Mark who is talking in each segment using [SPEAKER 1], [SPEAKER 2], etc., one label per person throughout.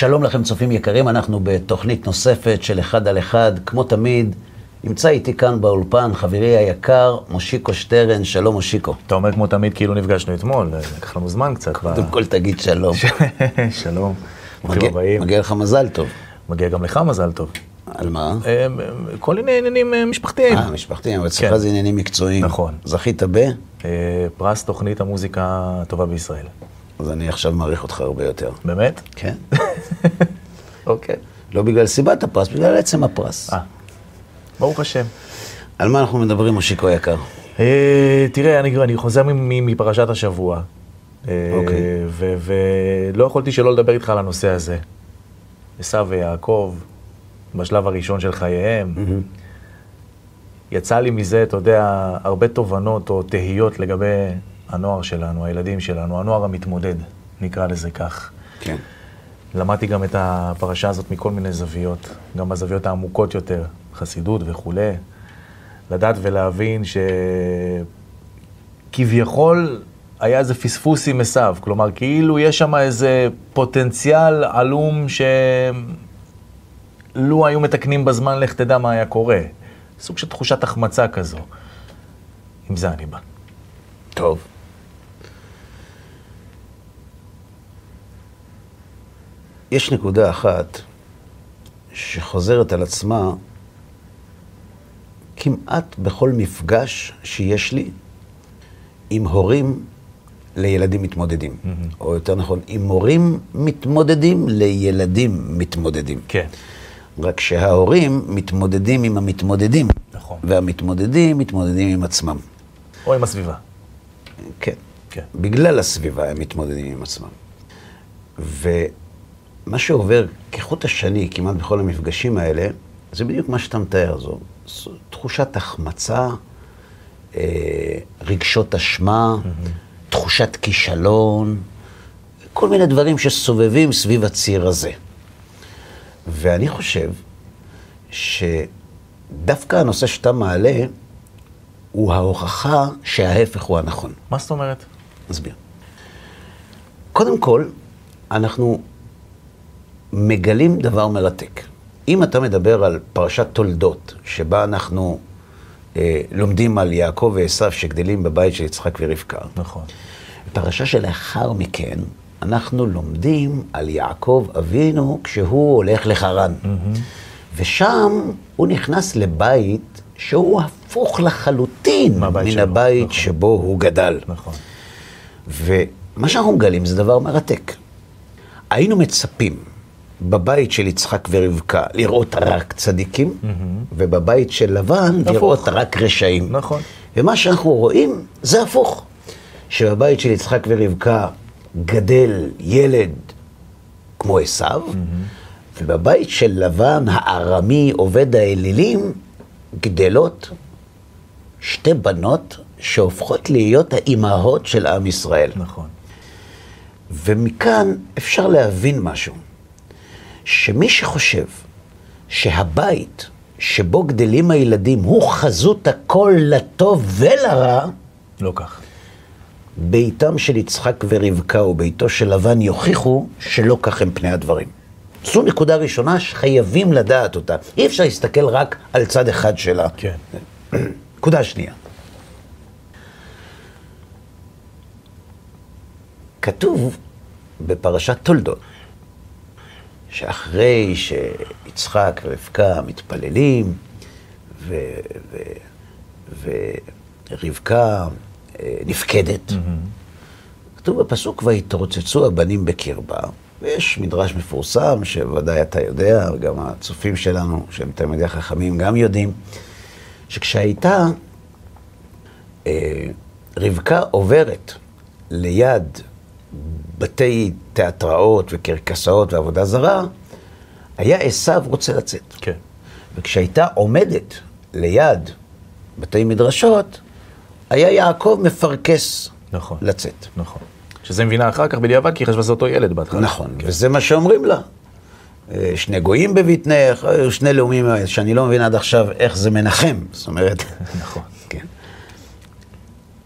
[SPEAKER 1] שלום לכם צופים יקרים, אנחנו בתוכנית נוספת של אחד על אחד, כמו תמיד, נמצא איתי כאן באולפן חברי היקר, מושיקו שטרן, שלום מושיקו.
[SPEAKER 2] אתה אומר כמו תמיד כאילו נפגשנו אתמול, לקח לנו זמן קצת.
[SPEAKER 1] קודם כל תגיד שלום.
[SPEAKER 2] שלום, ברוכים הבאים.
[SPEAKER 1] מגיע לך מזל טוב.
[SPEAKER 2] מגיע גם לך מזל טוב.
[SPEAKER 1] על מה?
[SPEAKER 2] אה, כל מיני עניינים אה, משפחתיים.
[SPEAKER 1] אה, משפחתי, אבל אצלך
[SPEAKER 2] כן.
[SPEAKER 1] זה עניינים מקצועיים.
[SPEAKER 2] נכון.
[SPEAKER 1] זכית ב?
[SPEAKER 2] אה, פרס תוכנית המוזיקה הטובה בישראל.
[SPEAKER 1] אז אני עכשיו מעריך אותך הרבה יותר.
[SPEAKER 2] באמת?
[SPEAKER 1] כן.
[SPEAKER 2] אוקיי.
[SPEAKER 1] לא בגלל סיבת הפרס, בגלל עצם הפרס.
[SPEAKER 2] אה, ברוך השם.
[SPEAKER 1] על מה אנחנו מדברים, מושיקו יקר?
[SPEAKER 2] אה, תראה, אני, אני חוזר מפרשת השבוע. אה,
[SPEAKER 1] אוקיי.
[SPEAKER 2] ולא יכולתי שלא לדבר איתך על הנושא הזה. עשו ויעקב, בשלב הראשון של חייהם. יצא לי מזה, אתה יודע, הרבה תובנות או תהיות לגבי הנוער שלנו, הילדים שלנו, הנוער המתמודד, נקרא לזה כך.
[SPEAKER 1] כן.
[SPEAKER 2] למדתי גם את הפרשה הזאת מכל מיני זוויות, גם בזוויות העמוקות יותר, חסידות וכולי. לדעת ולהבין שכביכול היה איזה פספוס עם עשיו, כלומר, כאילו יש שם איזה פוטנציאל עלום שלו היו מתקנים בזמן, לך תדע מה היה קורה. סוג של תחושת החמצה כזו. עם זה אני בא.
[SPEAKER 1] טוב. יש נקודה אחת שחוזרת על עצמה כמעט בכל מפגש שיש לי עם הורים לילדים מתמודדים. או יותר נכון, עם הורים מתמודדים לילדים מתמודדים.
[SPEAKER 2] כן.
[SPEAKER 1] רק שההורים מתמודדים עם המתמודדים.
[SPEAKER 2] נכון.
[SPEAKER 1] והמתמודדים מתמודדים עם עצמם.
[SPEAKER 2] או עם הסביבה.
[SPEAKER 1] כן.
[SPEAKER 2] כן.
[SPEAKER 1] בגלל הסביבה הם מתמודדים עם עצמם. ומה שעובר כחוט השני כמעט בכל המפגשים האלה, זה בדיוק מה שאתה מתאר, זו, זו תחושת החמצה, אה, רגשות אשמה, תחושת כישלון, כל מיני דברים שסובבים סביב הציר הזה. ואני חושב שדווקא הנושא שאתה מעלה הוא ההוכחה שההפך הוא הנכון.
[SPEAKER 2] מה זאת אומרת?
[SPEAKER 1] נסביר. קודם כל, אנחנו מגלים דבר מרתק. אם אתה מדבר על פרשת תולדות, שבה אנחנו אה, לומדים על יעקב ועשו שגדלים בבית של יצחק ורבקה,
[SPEAKER 2] נכון.
[SPEAKER 1] פרשה שלאחר מכן, אנחנו לומדים על יעקב אבינו כשהוא הולך לחרן. ושם הוא נכנס לבית שהוא הפוך לחלוטין מן
[SPEAKER 2] שלו,
[SPEAKER 1] הבית
[SPEAKER 2] נכון.
[SPEAKER 1] שבו הוא גדל.
[SPEAKER 2] נכון.
[SPEAKER 1] ומה שאנחנו מגלים זה דבר מרתק. היינו מצפים בבית של יצחק ורבקה לראות רק צדיקים, ובבית של לבן לראות רק רשעים.
[SPEAKER 2] נכון.
[SPEAKER 1] ומה שאנחנו רואים זה הפוך. שבבית של יצחק ורבקה גדל ילד כמו עשיו, ובבית של לבן הארמי עובד האלילים גדלות שתי בנות שהופכות להיות האימהות של עם ישראל.
[SPEAKER 2] נכון.
[SPEAKER 1] ומכאן אפשר להבין משהו, שמי שחושב שהבית שבו גדלים הילדים הוא חזות הכל לטוב ולרע,
[SPEAKER 2] לא כך.
[SPEAKER 1] ביתם של יצחק ורבקה וביתו של לבן יוכיחו שלא כך הם פני הדברים. זו נקודה ראשונה שחייבים לדעת אותה. אי אפשר להסתכל רק על צד אחד שלה.
[SPEAKER 2] כן.
[SPEAKER 1] נקודה שנייה. כתוב בפרשת תולדות, שאחרי שיצחק ורבקה מתפללים, ו- ו- ורבקה אה, נפקדת, כתוב בפסוק, ויתרוצצו הבנים בקרבה, ויש מדרש מפורסם, שוודאי אתה יודע, וגם הצופים שלנו, שהם תלמידי חכמים, גם יודעים, שכשהייתה אה, רבקה עוברת ליד בתי תיאטראות וקרקסאות ועבודה זרה, היה עשו רוצה לצאת.
[SPEAKER 2] כן.
[SPEAKER 1] וכשהייתה עומדת ליד בתי מדרשות, היה יעקב מפרכס
[SPEAKER 2] נכון.
[SPEAKER 1] לצאת.
[SPEAKER 2] נכון. שזה מבינה אחר כך בדיעבד, כי היא חשבה שזה אותו ילד בהתחלה.
[SPEAKER 1] נכון, וזה מה שאומרים לה. אה, שני גויים בבטנך, אה, שני לאומים שאני לא מבין עד עכשיו איך זה מנחם. זאת אומרת,
[SPEAKER 2] נכון.
[SPEAKER 1] כן.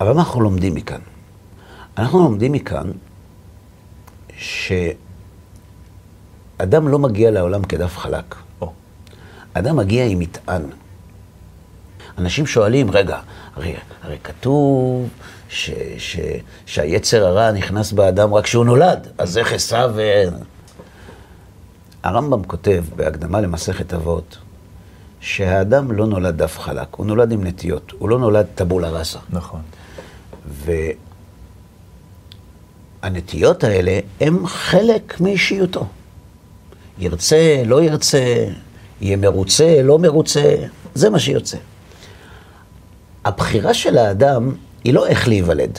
[SPEAKER 1] אבל מה אנחנו לומדים מכאן? אנחנו לומדים מכאן אדם לא מגיע לעולם כדף חלק.
[SPEAKER 2] או,
[SPEAKER 1] אדם מגיע עם מטען. אנשים שואלים, רגע, הרי, הרי כתוב ש, ש, שהיצר הרע נכנס באדם רק כשהוא נולד, אז איך עשיו... ו... הרמב"ם כותב בהקדמה למסכת אבות, שהאדם לא נולד דף חלק, הוא נולד עם נטיות, הוא לא נולד טבולה ראסה.
[SPEAKER 2] נכון.
[SPEAKER 1] והנטיות האלה הם חלק מאישיותו. ירצה, לא ירצה, יהיה מרוצה, לא מרוצה, זה מה שיוצא. הבחירה של האדם היא לא איך להיוולד,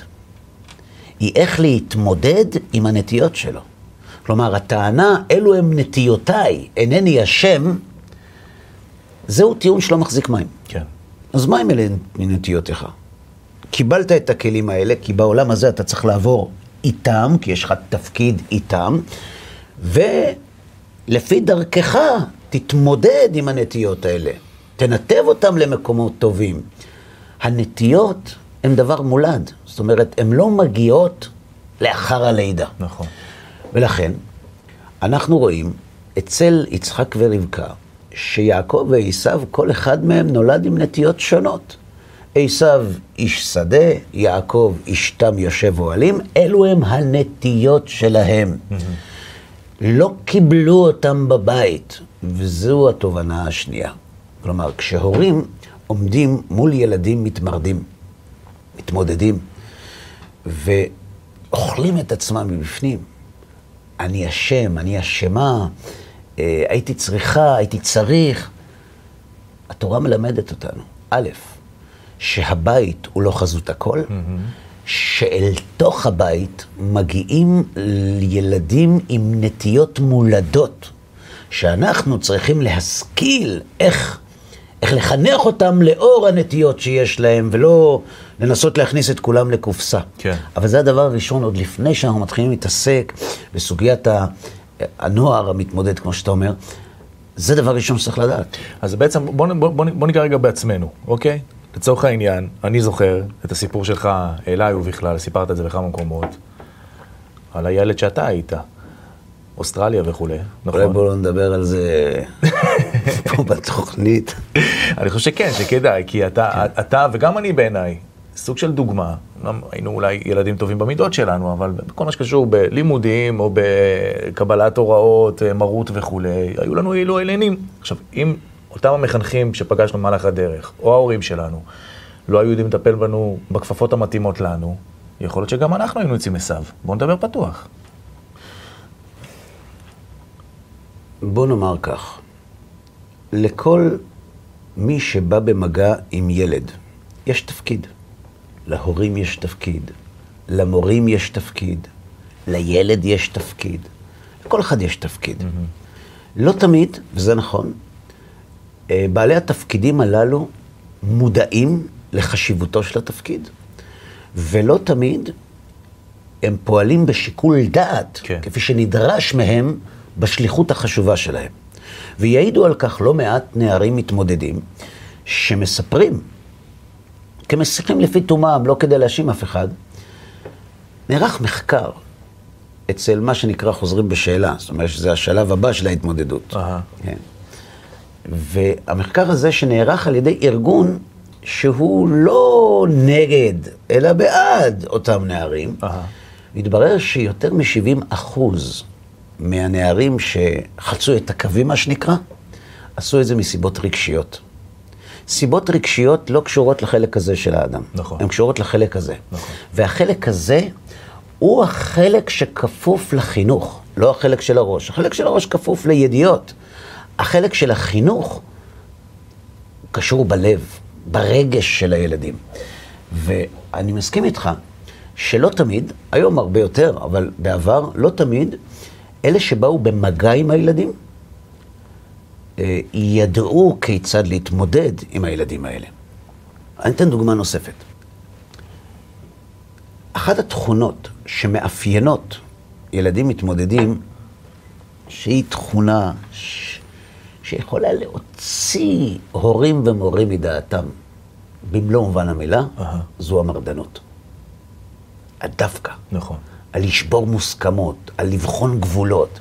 [SPEAKER 1] היא איך להתמודד עם הנטיות שלו. כלומר, הטענה, אלו הם נטיותיי, אינני אשם, זהו טיעון שלא מחזיק מים.
[SPEAKER 2] כן.
[SPEAKER 1] אז מה עם אלה מנטיותיך? קיבלת את הכלים האלה, כי בעולם הזה אתה צריך לעבור איתם, כי יש לך תפקיד איתם, ולפי דרכך תתמודד עם הנטיות האלה. תנתב אותם למקומות טובים. הנטיות הן דבר מולד, זאת אומרת, הן לא מגיעות לאחר הלידה.
[SPEAKER 2] נכון.
[SPEAKER 1] ולכן, אנחנו רואים אצל יצחק ורבקה, שיעקב ועשיו, כל אחד מהם נולד עם נטיות שונות. עשיו איש שדה, יעקב איש תם יושב אוהלים, אלו הם הנטיות שלהם. לא קיבלו אותם בבית, וזו התובנה השנייה. כלומר, כשהורים עומדים מול ילדים מתמרדים, מתמודדים, ואוכלים את עצמם מבפנים, אני אשם, אני אשמה, אה, הייתי צריכה, הייתי צריך. התורה מלמדת אותנו, א', שהבית הוא לא חזות הכל, שאל תוך הבית מגיעים ילדים עם נטיות מולדות, שאנחנו צריכים להשכיל איך, איך לחנך אותם לאור הנטיות שיש להם, ולא לנסות להכניס את כולם לקופסה.
[SPEAKER 2] כן.
[SPEAKER 1] אבל זה הדבר הראשון, עוד לפני שאנחנו מתחילים להתעסק בסוגיית ה- הנוער המתמודד, כמו שאתה אומר, זה דבר ראשון שצריך לדעת.
[SPEAKER 2] אז בעצם בוא, בוא, בוא, בוא ניגע רגע בעצמנו, אוקיי? לצורך העניין, אני זוכר את הסיפור שלך אליי ובכלל, סיפרת את זה בכמה מקומות, על הילד שאתה היית, אוסטרליה וכולי,
[SPEAKER 1] אולי
[SPEAKER 2] נכון?
[SPEAKER 1] בואו לא נדבר על זה פה בתוכנית.
[SPEAKER 2] אני חושב שכן, שכדאי, כי אתה,
[SPEAKER 1] כן.
[SPEAKER 2] אתה וגם אני בעיניי, סוג של דוגמה, היינו אולי ילדים טובים במידות שלנו, אבל בכל מה שקשור בלימודים או בקבלת הוראות, אה, מרות וכולי, היו לנו אילו עניינים. עכשיו, אם אותם המחנכים שפגשנו במהלך הדרך, או ההורים שלנו, לא היו יודעים לטפל בנו בכפפות המתאימות לנו, יכול להיות שגם אנחנו היינו יוצאים עשיו. בואו נדבר פתוח.
[SPEAKER 1] בוא נאמר כך, לכל מי שבא במגע עם ילד, יש תפקיד. להורים יש תפקיד, למורים יש תפקיד, לילד יש תפקיד, לכל אחד יש תפקיד. לא תמיד, וזה נכון, בעלי התפקידים הללו מודעים לחשיבותו של התפקיד, ולא תמיד הם פועלים בשיקול דעת,
[SPEAKER 2] כן.
[SPEAKER 1] כפי שנדרש מהם בשליחות החשובה שלהם. ויעידו על כך לא מעט נערים מתמודדים, שמספרים, כמסיחים לפי תומם, לא כדי להאשים אף אחד, נערך מחקר אצל מה שנקרא חוזרים בשאלה, זאת אומרת שזה השלב הבא של ההתמודדות.
[SPEAKER 2] אהה.
[SPEAKER 1] כן. והמחקר הזה שנערך על ידי ארגון שהוא לא נגד, אלא בעד אותם נערים. מתברר שיותר מ-70 אחוז מהנערים שחצו את הקווים, מה שנקרא, עשו את זה מסיבות רגשיות. סיבות רגשיות לא קשורות לחלק הזה של האדם.
[SPEAKER 2] נכון.
[SPEAKER 1] הן קשורות לחלק הזה.
[SPEAKER 2] נכון.
[SPEAKER 1] והחלק הזה הוא החלק שכפוף לחינוך, לא החלק של הראש. החלק של הראש כפוף לידיעות. החלק של החינוך קשור בלב, ברגש של הילדים. ואני מסכים איתך שלא תמיד, היום הרבה יותר, אבל בעבר לא תמיד, אלה שבאו במגע עם הילדים, אה, ידעו כיצד להתמודד עם הילדים האלה. אני אתן דוגמה נוספת. אחת התכונות שמאפיינות ילדים מתמודדים, שהיא תכונה ש... שיכולה להוציא הורים ומורים מדעתם, במלוא מובן המילה,
[SPEAKER 2] אהה.
[SPEAKER 1] זו המרדנות. הדווקא.
[SPEAKER 2] נכון.
[SPEAKER 1] על לשבור מוסכמות, על לבחון גבולות.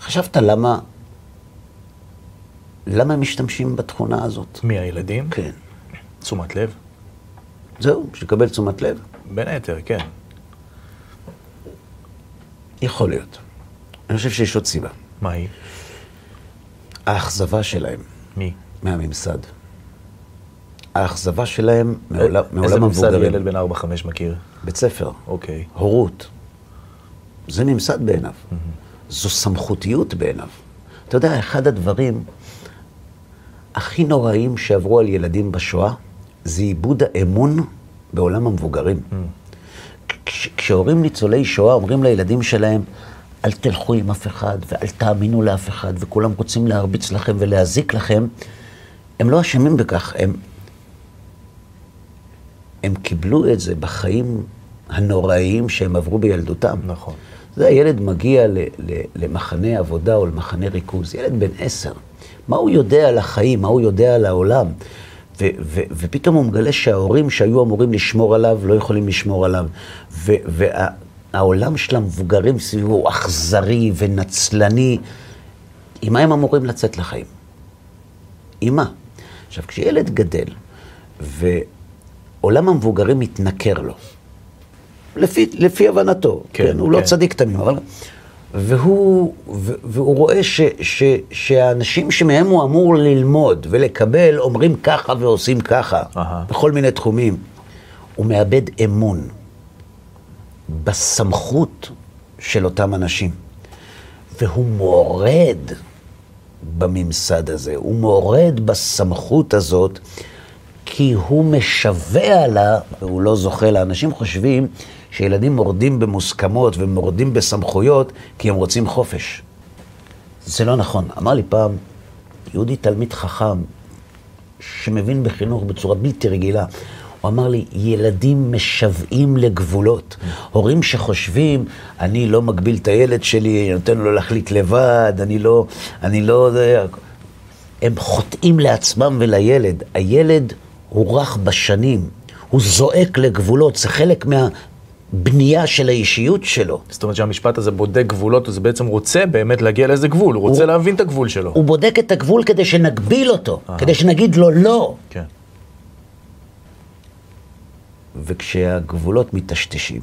[SPEAKER 1] חשבת למה, למה הם משתמשים בתכונה הזאת?
[SPEAKER 2] מי הילדים?
[SPEAKER 1] כן.
[SPEAKER 2] תשומת לב.
[SPEAKER 1] זהו, שיקבל תשומת לב.
[SPEAKER 2] בין היתר, כן.
[SPEAKER 1] יכול להיות. אני חושב שיש עוד סיבה.
[SPEAKER 2] מה היא?
[SPEAKER 1] האכזבה שלהם
[SPEAKER 2] מי?
[SPEAKER 1] מהממסד. האכזבה שלהם מעולם,
[SPEAKER 2] איזה
[SPEAKER 1] מעולם
[SPEAKER 2] ממסד
[SPEAKER 1] המבוגרים.
[SPEAKER 2] ילד בן 4-5 מכיר?
[SPEAKER 1] בית ספר,
[SPEAKER 2] אוקיי.
[SPEAKER 1] הורות. זה ממסד בעיניו. זו סמכותיות בעיניו. אתה יודע, אחד הדברים הכי נוראים שעברו על ילדים בשואה, זה איבוד האמון בעולם המבוגרים. כש, כשהורים ניצולי שואה אומרים לילדים שלהם, אל תלכו עם אף אחד ואל תאמינו לאף אחד וכולם רוצים להרביץ לכם ולהזיק לכם, הם לא אשמים בכך, הם, הם קיבלו את זה בחיים הנוראיים שהם עברו בילדותם.
[SPEAKER 2] נכון.
[SPEAKER 1] זה הילד מגיע ל, ל, למחנה עבודה או למחנה ריכוז, ילד בן עשר. מה הוא יודע על החיים, מה הוא יודע על העולם? ו, ו, ופתאום הוא מגלה שההורים שהיו אמורים לשמור עליו, לא יכולים לשמור עליו. והעולם של המבוגרים סביבו הוא אכזרי ונצלני. עם מה הם אמורים לצאת לחיים? עם מה? עכשיו, כשילד גדל, ועולם המבוגרים מתנכר לו, לפי, לפי הבנתו,
[SPEAKER 2] כן,
[SPEAKER 1] כן, כן, הוא לא
[SPEAKER 2] כן.
[SPEAKER 1] צדיק תמים, אבל... והוא, והוא רואה ש, ש, שהאנשים שמהם הוא אמור ללמוד ולקבל אומרים ככה ועושים ככה,
[SPEAKER 2] אהה.
[SPEAKER 1] בכל מיני תחומים. הוא מאבד אמון בסמכות של אותם אנשים. והוא מורד בממסד הזה, הוא מורד בסמכות הזאת, כי הוא משווע לה, והוא לא זוכה לה. אנשים חושבים שילדים מורדים במוסכמות ומורדים בסמכויות כי הם רוצים חופש. זה לא נכון. אמר לי פעם, יהודי תלמיד חכם, שמבין בחינוך בצורה בלתי רגילה, הוא אמר לי, ילדים משוועים לגבולות. הורים שחושבים, אני לא מגביל את הילד שלי, אני נותן לו להחליט לבד, אני לא, אני לא... זה-" הם חוטאים לעצמם ולילד. הילד הוא רך בשנים, הוא זועק לגבולות, זה חלק מהבנייה של האישיות שלו.
[SPEAKER 2] זאת אומרת שהמשפט הזה בודק גבולות, אז בעצם רוצה באמת להגיע לאיזה גבול, הוא רוצה
[SPEAKER 1] הוא-
[SPEAKER 2] להבין את הגבול שלו.
[SPEAKER 1] הוא בודק את הגבול כדי שנגביל אותו, כדי שנגיד לו לא.
[SPEAKER 2] כן.
[SPEAKER 1] וכשהגבולות מטשטשים,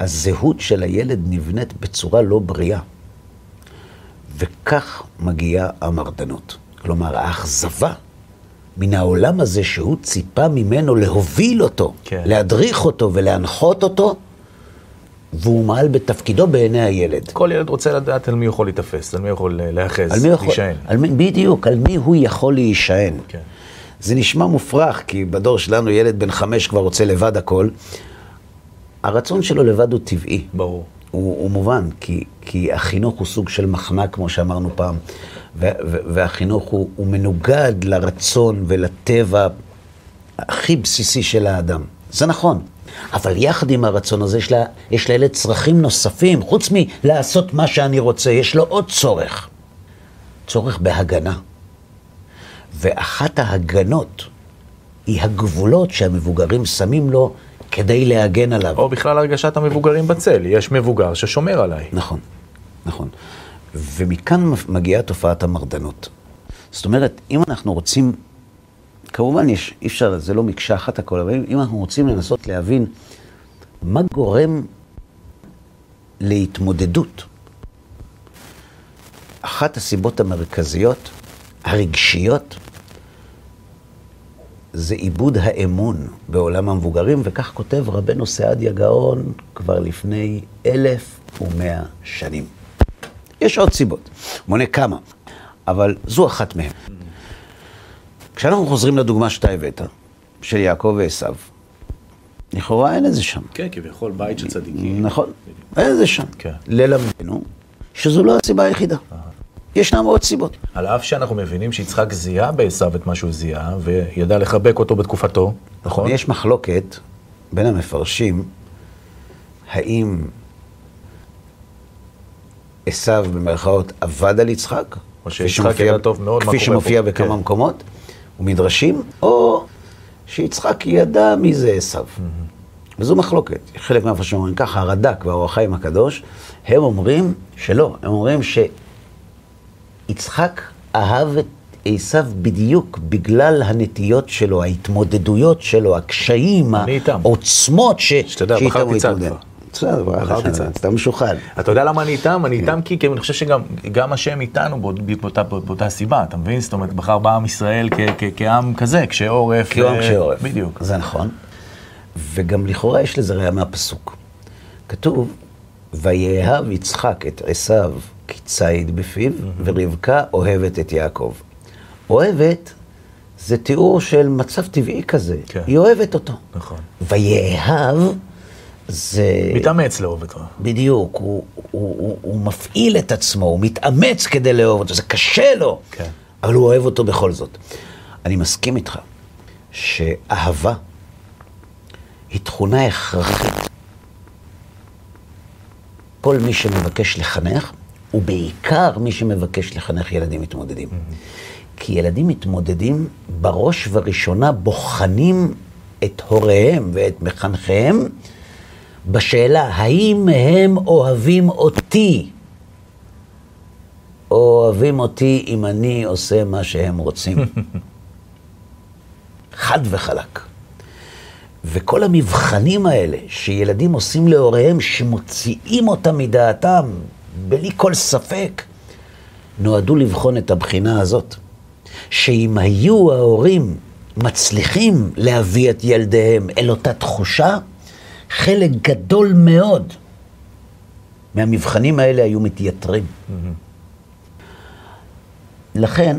[SPEAKER 1] הזהות של הילד נבנית בצורה לא בריאה. וכך מגיעה המרדנות. כלומר, האכזבה מן העולם הזה שהוא ציפה ממנו להוביל אותו,
[SPEAKER 2] כן.
[SPEAKER 1] להדריך אותו ולהנחות אותו, והוא מעל בתפקידו בעיני הילד.
[SPEAKER 2] כל ילד רוצה לדעת על מי יכול להיתפס, על מי יכול להיאחז, להישען.
[SPEAKER 1] על מי, בדיוק, על מי הוא יכול להישען.
[SPEAKER 2] כן.
[SPEAKER 1] זה נשמע מופרך, כי בדור שלנו ילד בן חמש כבר רוצה לבד הכל. הרצון שלו לבד הוא טבעי.
[SPEAKER 2] ברור.
[SPEAKER 1] הוא, הוא מובן, כי, כי החינוך הוא סוג של מחנק, כמו שאמרנו פעם, ו, ו, והחינוך הוא, הוא מנוגד לרצון ולטבע הכי בסיסי של האדם. זה נכון. אבל יחד עם הרצון הזה, יש, לה, יש לילד צרכים נוספים, חוץ מלעשות מה שאני רוצה, יש לו עוד צורך. צורך בהגנה. ואחת ההגנות היא הגבולות שהמבוגרים שמים לו כדי להגן עליו.
[SPEAKER 2] או בכלל הרגשת המבוגרים בצל, יש מבוגר ששומר עליי.
[SPEAKER 1] נכון, נכון. ומכאן מגיעה תופעת המרדנות. זאת אומרת, אם אנחנו רוצים, כמובן יש, אי אפשר, זה לא מקשה אחת הכל, אבל אם אנחנו רוצים לנסות להבין מה גורם להתמודדות, אחת הסיבות המרכזיות, הרגשיות, זה איבוד האמון בעולם המבוגרים, וכך כותב רבנו סעדיה גאון כבר לפני אלף ומאה שנים. יש עוד סיבות, מונה כמה, אבל זו אחת מהן. כשאנחנו חוזרים לדוגמה שאתה הבאת, של יעקב ועשו, לכאורה אין את זה שם.
[SPEAKER 2] כן, כביכול בית של צדיקים.
[SPEAKER 1] נכון, אין את זה שם.
[SPEAKER 2] כן.
[SPEAKER 1] ללמדנו שזו לא הסיבה היחידה. ישנם עוד סיבות.
[SPEAKER 2] על אף שאנחנו מבינים שיצחק זיהה בעשו את מה שהוא זיהה, וידע לחבק אותו בתקופתו, נכון?
[SPEAKER 1] יש מחלוקת בין המפרשים, האם עשו במרכאות עבד על יצחק,
[SPEAKER 2] או שיצחק ידע טוב מאוד
[SPEAKER 1] כפי שמופיע
[SPEAKER 2] פה,
[SPEAKER 1] בכמה
[SPEAKER 2] כן.
[SPEAKER 1] מקומות, ומדרשים, או שיצחק ידע מי זה עשו. וזו מחלוקת. חלק מהאנשים שאומרים ככה, הרד"ק והאור החיים הקדוש, הם אומרים שלא, הם אומרים שיצחק אהב את עשיו בדיוק בגלל הנטיות שלו, ההתמודדויות שלו, הקשיים. העוצמות ש...
[SPEAKER 2] שתדע,
[SPEAKER 1] שאיתם
[SPEAKER 2] בחרתי
[SPEAKER 1] הוא
[SPEAKER 2] צד
[SPEAKER 1] התמודד.
[SPEAKER 2] כבר.
[SPEAKER 1] בסדר,
[SPEAKER 2] בחרתי צד.
[SPEAKER 1] אתה משוחד.
[SPEAKER 2] אתה יודע למה אני איתם? אני
[SPEAKER 1] כן.
[SPEAKER 2] איתם כי אני חושב שגם גם השם איתנו באות- באותה, סיבה, אתה מבין? זאת אומרת, בחר בעם ישראל כעם כזה, קשה עורף.
[SPEAKER 1] כיום
[SPEAKER 2] אה,
[SPEAKER 1] כשעורף.
[SPEAKER 2] בדיוק.
[SPEAKER 1] זה נכון. וגם לכאורה יש לזה ראיה מהפסוק. כתוב, ויאהב יצחק את עשיו כציד בפיו, ורבקה אוהבת את יעקב. אוהבת זה תיאור של מצב טבעי כזה.
[SPEAKER 2] כן.
[SPEAKER 1] היא אוהבת אותו.
[SPEAKER 2] נכון.
[SPEAKER 1] ויאהב זה...
[SPEAKER 2] מתאמץ לאהוב אותו.
[SPEAKER 1] בדיוק, הוא, הוא, הוא, הוא מפעיל את עצמו, הוא מתאמץ כדי לאהוב אותו, זה קשה לו,
[SPEAKER 2] כן.
[SPEAKER 1] אבל הוא אוהב אותו בכל זאת. אני מסכים איתך שאהבה היא תכונה הכרחית. כל מי שמבקש לחנך, ובעיקר מי שמבקש לחנך ילדים מתמודדים. כי ילדים מתמודדים בראש ובראשונה בוחנים את הוריהם ואת מחנכיהם בשאלה האם הם אוהבים אותי, או אוהבים אותי אם אני עושה מה שהם רוצים. חד וחלק. וכל המבחנים האלה שילדים עושים להוריהם, שמוציאים אותם מדעתם, בלי כל ספק, נועדו לבחון את הבחינה הזאת. שאם היו ההורים מצליחים להביא את ילדיהם אל אותה תחושה, חלק גדול מאוד מהמבחנים האלה היו מתייתרים. לכן,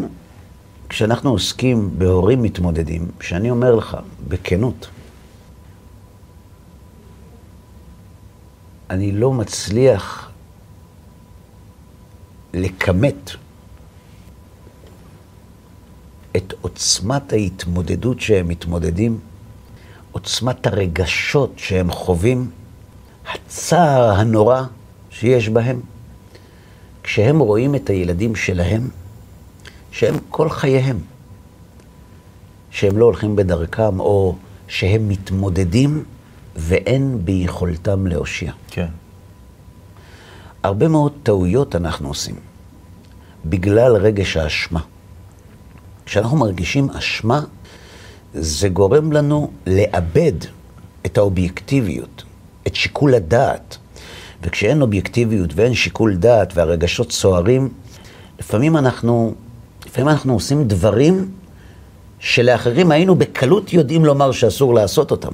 [SPEAKER 1] כשאנחנו עוסקים בהורים מתמודדים, שאני אומר לך, בכנות, אני לא מצליח לכמת את עוצמת ההתמודדות שהם מתמודדים, עוצמת הרגשות שהם חווים, הצער הנורא שיש בהם, כשהם רואים את הילדים שלהם, שהם כל חייהם, שהם לא הולכים בדרכם, או שהם מתמודדים ואין ביכולתם להושיע.
[SPEAKER 2] כן.
[SPEAKER 1] הרבה מאוד טעויות אנחנו עושים בגלל רגש האשמה. כשאנחנו מרגישים אשמה, זה גורם לנו לאבד את האובייקטיביות, את שיקול הדעת. וכשאין אובייקטיביות ואין שיקול דעת והרגשות סוערים, לפעמים אנחנו, לפעמים אנחנו עושים דברים שלאחרים היינו בקלות יודעים לומר שאסור לעשות אותם.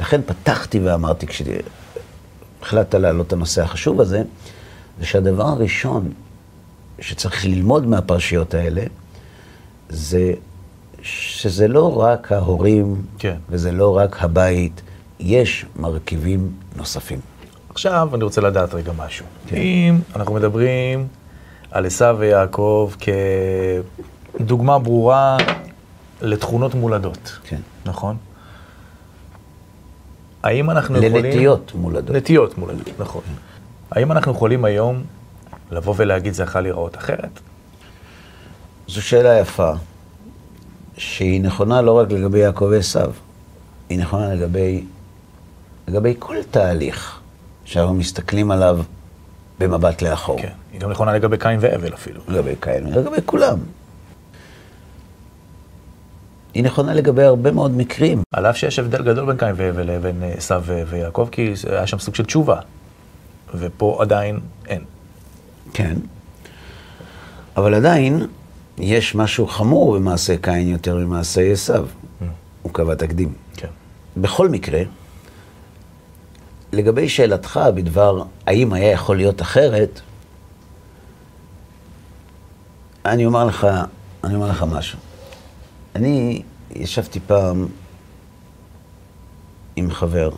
[SPEAKER 1] לכן פתחתי ואמרתי, כשהחלטת להעלות את הנושא החשוב הזה, זה שהדבר הראשון שצריך ללמוד מהפרשיות האלה, זה שזה לא רק ההורים,
[SPEAKER 2] כן.
[SPEAKER 1] וזה לא רק הבית, יש מרכיבים נוספים.
[SPEAKER 2] עכשיו אני רוצה לדעת רגע משהו.
[SPEAKER 1] כן.
[SPEAKER 2] אם אנחנו מדברים על עשיו ויעקב כדוגמה ברורה לתכונות מולדות,
[SPEAKER 1] כן.
[SPEAKER 2] נכון? האם אנחנו יכולים...
[SPEAKER 1] לנטיות מולדות.
[SPEAKER 2] נטיות מולדות, נכון. האם אנחנו יכולים היום לבוא ולהגיד זה יכול להיראות אחרת?
[SPEAKER 1] זו שאלה יפה, שהיא נכונה לא רק לגבי יעקב ועשיו, היא נכונה לגבי, לגבי כל תהליך שאנחנו מסתכלים עליו במבט לאחור.
[SPEAKER 2] כן. היא גם נכונה לגבי קין והבל אפילו.
[SPEAKER 1] לגבי כאלה, לגבי כולם. היא נכונה לגבי הרבה מאוד מקרים.
[SPEAKER 2] על אף שיש הבדל גדול בין קין והבל לבין אה, עשיו ויעקב, כי היה שם סוג של תשובה. ופה עדיין אין.
[SPEAKER 1] כן. אבל עדיין יש משהו חמור במעשה קין יותר ממעשה עשיו. הוא קבע תקדים.
[SPEAKER 2] כן.
[SPEAKER 1] בכל מקרה, לגבי שאלתך בדבר האם היה יכול להיות אחרת, אני אומר לך, אני אומר לך משהו. אני ישבתי פעם עם חבר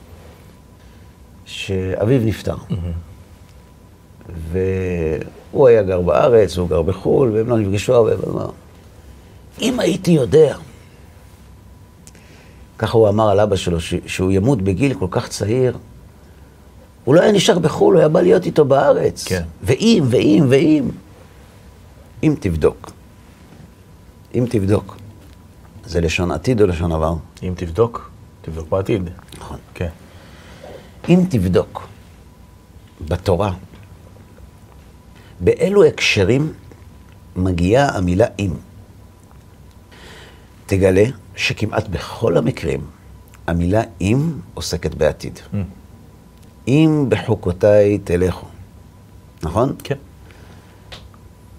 [SPEAKER 1] שאביו נפטר. והוא היה גר בארץ, הוא גר בחו"ל, והם לא נפגשו הרבה, אבל אמר, אם הייתי יודע, ככה הוא אמר על אבא שלו, שהוא ימות בגיל כל כך צעיר, הוא לא היה נשאר בחו"ל, הוא היה בא להיות איתו בארץ.
[SPEAKER 2] כן.
[SPEAKER 1] ואם, ואם, ואם. אם תבדוק, אם תבדוק, זה לשון עתיד או לשון עבר?
[SPEAKER 2] אם תבדוק, תבדוק בעתיד.
[SPEAKER 1] נכון.
[SPEAKER 2] כן.
[SPEAKER 1] אם תבדוק בתורה, באילו הקשרים מגיעה המילה אם, תגלה שכמעט בכל המקרים המילה אם עוסקת בעתיד.
[SPEAKER 2] Mm.
[SPEAKER 1] אם בחוקותיי תלכו, נכון?
[SPEAKER 2] כן.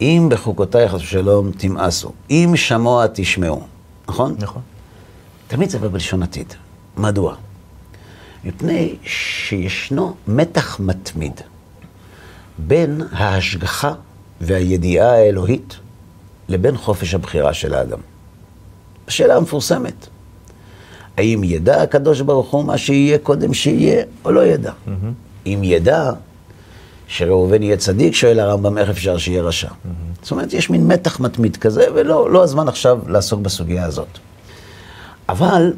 [SPEAKER 1] אם בחוקותיי חס ושלום תמאסו, אם שמוע תשמעו, נכון?
[SPEAKER 2] נכון.
[SPEAKER 1] תמיד זה בלשון עתיד. מדוע? מפני שישנו מתח מתמיד בין ההשגחה והידיעה האלוהית לבין חופש הבחירה של האדם. השאלה המפורסמת, האם ידע הקדוש ברוך הוא מה שיהיה קודם שיהיה, או לא ידע? Mm-hmm. אם ידע שראובן יהיה צדיק, שואל הרמב"ם, איך אפשר שיהיה רשע? Mm-hmm. זאת אומרת, יש מין מתח מתמיד כזה, ולא לא הזמן עכשיו לעסוק בסוגיה הזאת. אבל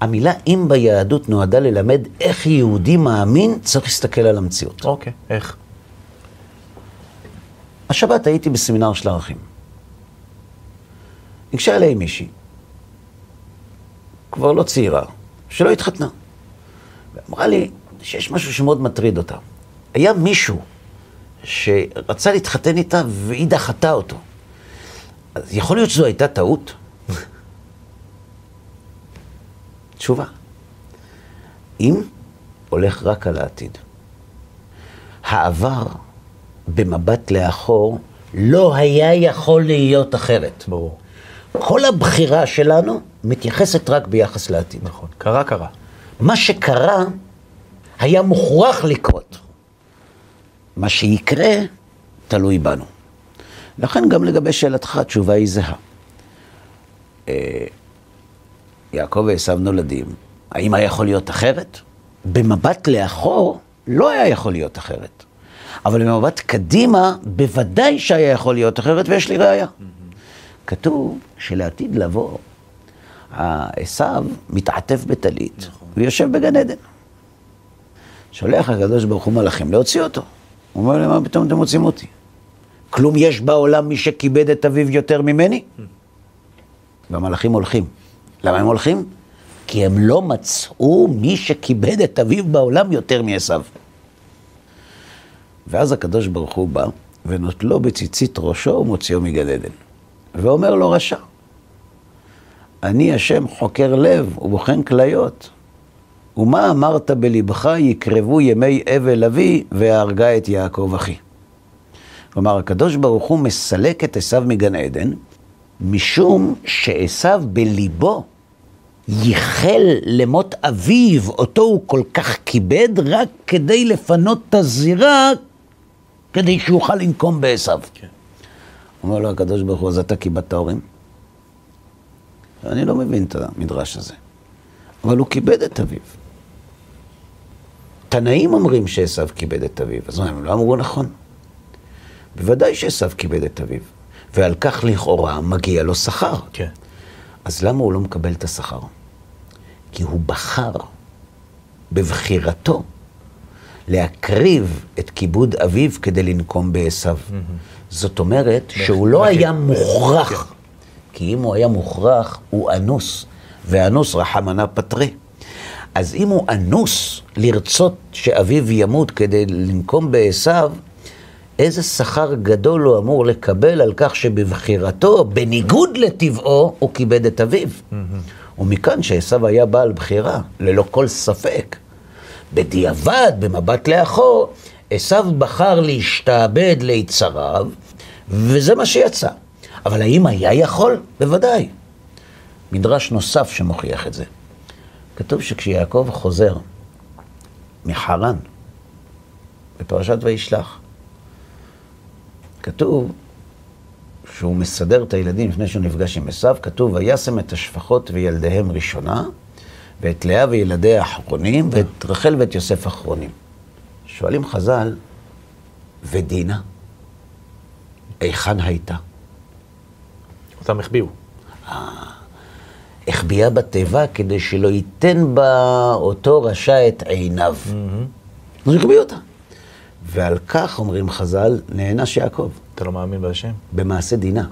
[SPEAKER 1] המילה אם ביהדות נועדה ללמד איך יהודי מאמין צריך להסתכל על המציאות.
[SPEAKER 2] אוקיי, איך?
[SPEAKER 1] השבת הייתי בסמינר של ערכים. ניגשה אליי מישהי, כבר לא צעירה, שלא התחתנה. ואמרה לי שיש משהו שמאוד מטריד אותה. היה מישהו שרצה להתחתן איתה והיא דחתה אותו. אז יכול להיות שזו הייתה טעות? תשובה. אם הולך רק על העתיד. העבר, במבט לאחור, לא היה יכול להיות אחרת.
[SPEAKER 2] ברור.
[SPEAKER 1] כל הבחירה שלנו מתייחסת רק ביחס לעתיד.
[SPEAKER 2] נכון. קרה, קרה.
[SPEAKER 1] מה שקרה היה מוכרח לקרות. מה שיקרה תלוי בנו. לכן גם לגבי שאלתך התשובה היא זהה. אה, יעקב ועשו נולדים, האם היה יכול להיות אחרת? במבט לאחור לא היה יכול להיות אחרת. אבל במבט קדימה, בוודאי שהיה יכול להיות אחרת, ויש לי ראייה. כתוב שלעתיד לבוא, עשו מתעטף בטלית ויושב בגן עדן. שולח הקדוש ברוך הוא מלאכים להוציא אותו. הוא אומר להם, מה פתאום אתם מוצאים אותי? כלום יש בעולם מי שכיבד את אביו יותר ממני? והמלאכים הולכים. למה הם הולכים? כי הם לא מצאו מי שכיבד את אביו בעולם יותר מעשו. ואז הקדוש ברוך הוא בא ונוטלו בציצית ראשו ומוציאו מגן עדן. ואומר לו רשע, אני השם חוקר לב ובוחן כליות. ומה אמרת בלבך יקרבו ימי אבל אבי והרגה את יעקב אחי. כלומר, הקדוש ברוך הוא מסלק את עשיו מגן עדן, משום שעשיו בליבו ייחל למות אביו, אותו הוא כל כך כיבד, רק כדי לפנות את הזירה, כדי שיוכל לנקום בעשיו.
[SPEAKER 2] כן.
[SPEAKER 1] אומר לו הקדוש ברוך הוא, אז אתה כיבדת הורים? אני לא מבין את המדרש הזה. אבל הוא כיבד את אביו. תנאים אומרים שעשו כיבד את אביו, אז מה, הם לא אמרו נכון? בוודאי שעשו כיבד את אביו, ועל כך לכאורה מגיע לו שכר.
[SPEAKER 2] כן.
[SPEAKER 1] אז למה הוא לא מקבל את השכר? כי הוא בחר בבחירתו להקריב את כיבוד אביו כדי לנקום בעשיו. זאת אומרת שהוא לא היה מוכרח, כי אם הוא היה מוכרח, הוא אנוס, ואנוס רחמנה פטרי. אז אם הוא אנוס לרצות שאביו ימות כדי לנקום בעשיו, איזה שכר גדול הוא אמור לקבל על כך שבבחירתו, בניגוד לטבעו, הוא כיבד את אביו. ומכאן שעשיו היה בעל בחירה, ללא כל ספק. בדיעבד, במבט לאחור, עשיו בחר להשתעבד ליצריו, וזה מה שיצא. אבל האם היה יכול? בוודאי. מדרש נוסף שמוכיח את זה. כתוב שכשיעקב חוזר מחרן, בפרשת וישלח, כתוב שהוא מסדר את הילדים לפני שהוא נפגש עם עשיו, כתוב, וישם את השפחות וילדיהם ראשונה, ואת לאה וילדיה אחרונים, ואת רחל ואת יוסף אחרונים. שואלים חז"ל, ודינה, היכן הייתה?
[SPEAKER 2] אותם החביאו.
[SPEAKER 1] החביאה בתיבה כדי שלא ייתן בה אותו רשע את עיניו. אז החביא אותה. ועל כך, אומרים חז"ל, נענש יעקב,
[SPEAKER 2] אתה לא מאמין בהשם?
[SPEAKER 1] במעשה דינה.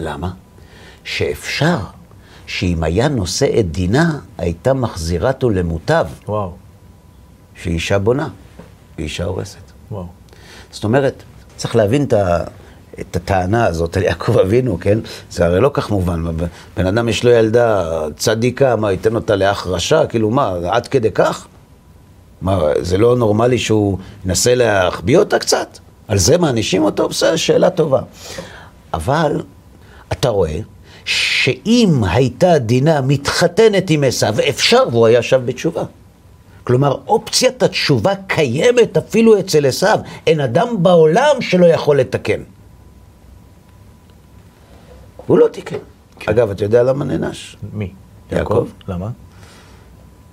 [SPEAKER 1] למה? שאפשר שאם היה נושא את דינה, הייתה מחזירתו למוטב,
[SPEAKER 2] וואו,
[SPEAKER 1] שאישה בונה ואישה הורסת.
[SPEAKER 2] וואו.
[SPEAKER 1] זאת אומרת, צריך להבין את, ה, את הטענה הזאת על יעקב אבינו, כן? זה הרי לא כך מובן. בן אדם יש לו ילדה צדיקה, מה, ייתן אותה לאח רשע? כאילו, מה, עד כדי כך? מה, זה לא נורמלי שהוא ינסה להחביא אותה קצת? על זה מענישים אותו? בסדר, שאלה טובה. אבל אתה רואה שאם הייתה דינה מתחתנת עם עשיו, אפשר והוא היה שב בתשובה. כלומר, אופציית התשובה קיימת אפילו אצל עשיו. אין אדם בעולם שלא יכול לתקן. הוא לא תיקן. כן. אגב, אתה יודע למה נענש?
[SPEAKER 2] מי?
[SPEAKER 1] יעקב.
[SPEAKER 2] למה?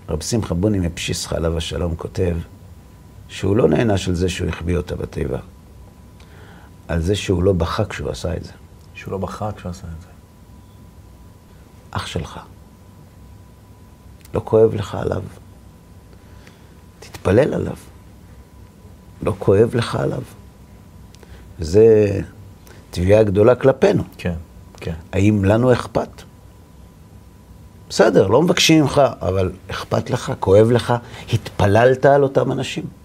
[SPEAKER 1] רב שמחה בוני מפשיסחה עליו השלום כותב שהוא לא נענש על זה שהוא החביא אותה בתיבה, על זה שהוא לא בכה כשהוא עשה את זה.
[SPEAKER 2] שהוא לא בכה כשהוא עשה את זה.
[SPEAKER 1] אח שלך. לא כואב לך עליו. תתפלל עליו. לא כואב לך עליו. וזה תביעה גדולה כלפינו.
[SPEAKER 2] כן, כן.
[SPEAKER 1] האם לנו אכפת? בסדר, לא מבקשים ממך, אבל אכפת לך, כואב לך, התפללת על אותם אנשים.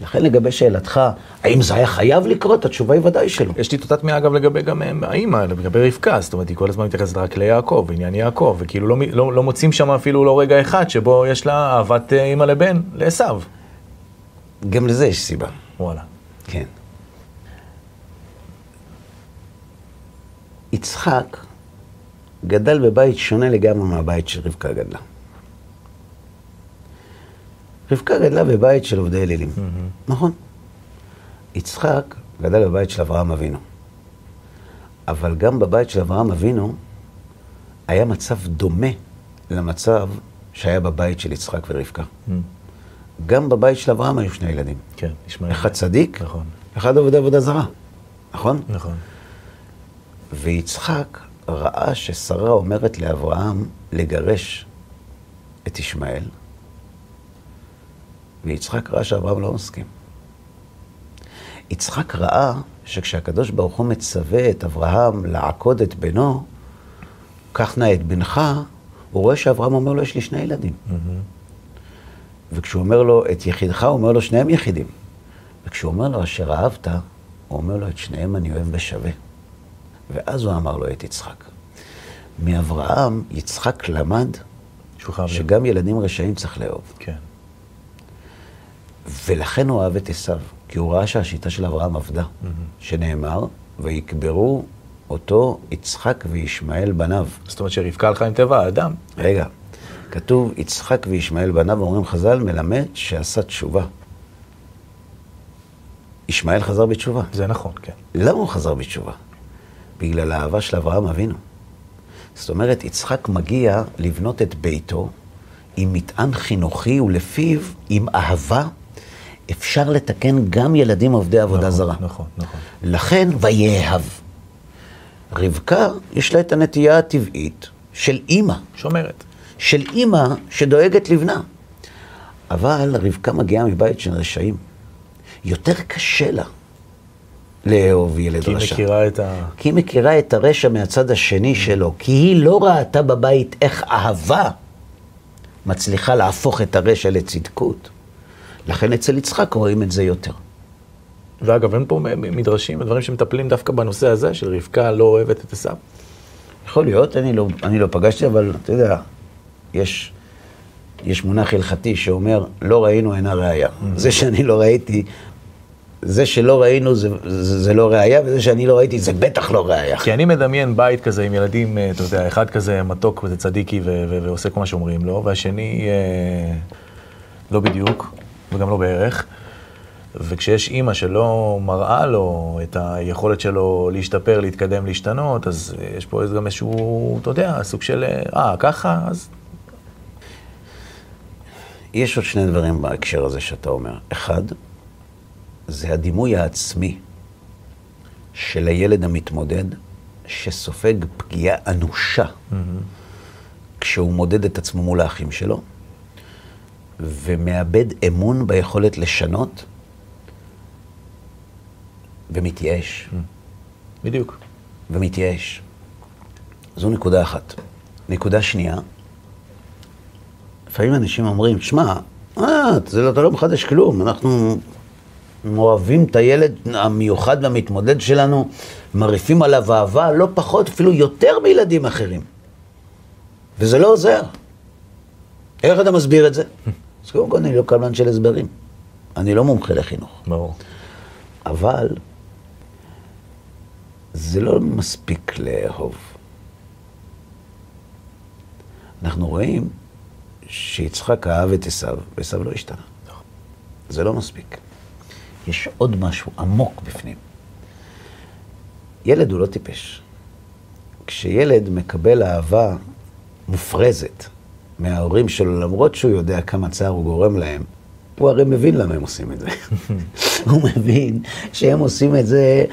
[SPEAKER 1] לכן לגבי שאלתך, האם זה היה חייב לקרות? התשובה היא ודאי שלא.
[SPEAKER 2] יש לי את אותה תמיהה אגב לגבי גם אה, האימא, לגבי רבקה, זאת אומרת, היא כל הזמן מתייחסת רק ליעקב, עניין יעקב, וכאילו לא, לא, לא מוצאים שם אפילו לא רגע אחד שבו יש לה אהבת אה, אימא לבן, לעשו.
[SPEAKER 1] גם לזה יש סיבה.
[SPEAKER 2] וואלה.
[SPEAKER 1] כן. יצחק גדל בבית שונה לגמרי מהבית של רבקה גדלה. רבקה גדלה בבית של עובדי אלילים, mm-hmm. נכון. יצחק גדל בבית של אברהם אבינו. אבל גם בבית של אברהם אבינו היה מצב דומה למצב שהיה בבית של יצחק ורבקה. Mm-hmm. גם בבית של אברהם היו שני ילדים.
[SPEAKER 2] כן, נשמע.
[SPEAKER 1] אחד צדיק,
[SPEAKER 2] נכון.
[SPEAKER 1] אחד עובד עבודה זרה, נכון?
[SPEAKER 2] נכון.
[SPEAKER 1] ויצחק ראה ששרה אומרת לאברהם לגרש את ישמעאל, ויצחק ראה שאברהם לא מסכים. יצחק ראה שכשהקדוש ברוך הוא מצווה את אברהם לעקוד את בנו, קח נא את בנך, הוא רואה שאברהם אומר לו, יש לי שני ילדים. Mm-hmm. וכשהוא אומר לו, את יחידך, הוא אומר לו, שניהם יחידים. וכשהוא אומר לו, אשר אהבת, הוא אומר לו, את שניהם אני אוהב בשווה. ואז הוא אמר לו את יצחק. מאברהם, יצחק למד שגם ילדים רשעים צריך לאהוב.
[SPEAKER 2] כן.
[SPEAKER 1] ולכן הוא אהב את עשיו, כי הוא ראה שהשיטה של אברהם עבדה, mm-hmm. שנאמר, ויקברו אותו יצחק וישמעאל בניו.
[SPEAKER 2] זאת אומרת שרבקה הלכה עם טבע האדם.
[SPEAKER 1] רגע, כתוב יצחק וישמעאל בניו, אומרים חז"ל, מלמד שעשה תשובה. ישמעאל חזר בתשובה.
[SPEAKER 2] זה נכון, כן.
[SPEAKER 1] למה הוא חזר בתשובה? בגלל האהבה של אברהם אבינו. זאת אומרת, יצחק מגיע לבנות את ביתו עם מטען חינוכי ולפיו, עם אהבה, אפשר לתקן גם ילדים עובדי עבודה
[SPEAKER 2] נכון,
[SPEAKER 1] זרה.
[SPEAKER 2] נכון, נכון.
[SPEAKER 1] לכן, ויאהב. רבקה, יש לה את הנטייה הטבעית של אימא.
[SPEAKER 2] שומרת.
[SPEAKER 1] של אימא שדואגת לבנה. אבל רבקה מגיעה מבית של רשעים. יותר קשה לה לאהוב ילד
[SPEAKER 2] כי
[SPEAKER 1] רשע.
[SPEAKER 2] היא מכירה את ה...
[SPEAKER 1] כי היא מכירה את הרשע מהצד השני שלו, כי היא לא ראתה בבית איך אהבה מצליחה להפוך את הרשע לצדקות. לכן אצל יצחק רואים את זה יותר.
[SPEAKER 2] ואגב, אין פה מדרשים ודברים שמטפלים דווקא בנושא הזה, של רבקה לא אוהבת את עשיו.
[SPEAKER 1] יכול להיות, אני לא, אני לא פגשתי, אבל אתה יודע, יש, יש מונח הלכתי שאומר, לא ראינו אינה ראייה. זה שאני לא ראיתי, זה שלא ראינו זה, זה, זה לא ראייה, וזה שאני לא ראיתי זה בטח לא ראייה.
[SPEAKER 2] כי אני מדמיין בית כזה עם ילדים, אה, אתה יודע, אחד כזה מתוק וזה צדיקי ו- ו- ועושה כל מה שאומרים לו, והשני אה, לא בדיוק, וגם לא בערך. וכשיש אימא שלא מראה לו את היכולת שלו להשתפר, להתקדם, להשתנות, אז יש פה גם איזשהו, אתה יודע, סוג של, אה, ככה, אז...
[SPEAKER 1] יש עוד שני דברים בהקשר הזה שאתה אומר. אחד, זה הדימוי העצמי של הילד המתמודד, שסופג פגיעה אנושה mm-hmm. כשהוא מודד את עצמו מול האחים שלו, ומאבד אמון ביכולת לשנות, ומתייאש.
[SPEAKER 2] Mm. בדיוק.
[SPEAKER 1] ומתייאש. זו נקודה אחת. נקודה שנייה, לפעמים אנשים אומרים, שמע, אה, לא, אתה לא מחדש כלום, אנחנו אוהבים את הילד המיוחד והמתמודד שלנו, מרעיפים עליו אהבה, לא פחות, אפילו יותר מילדים אחרים. וזה לא עוזר. איך אתה מסביר את זה? אז קודם כל אני לא קלמן של הסברים. אני לא מומחה לחינוך.
[SPEAKER 2] ברור.
[SPEAKER 1] אבל זה לא מספיק לאהוב. אנחנו רואים שיצחק אהב את עשיו, ועשיו לא השתנה. זה לא מספיק. יש עוד משהו עמוק בפנים. ילד הוא לא טיפש. כשילד מקבל אהבה מופרזת מההורים שלו, למרות שהוא יודע כמה צער הוא גורם להם, הוא הרי מבין למה הם עושים את זה. הוא מבין שהם עושים את זה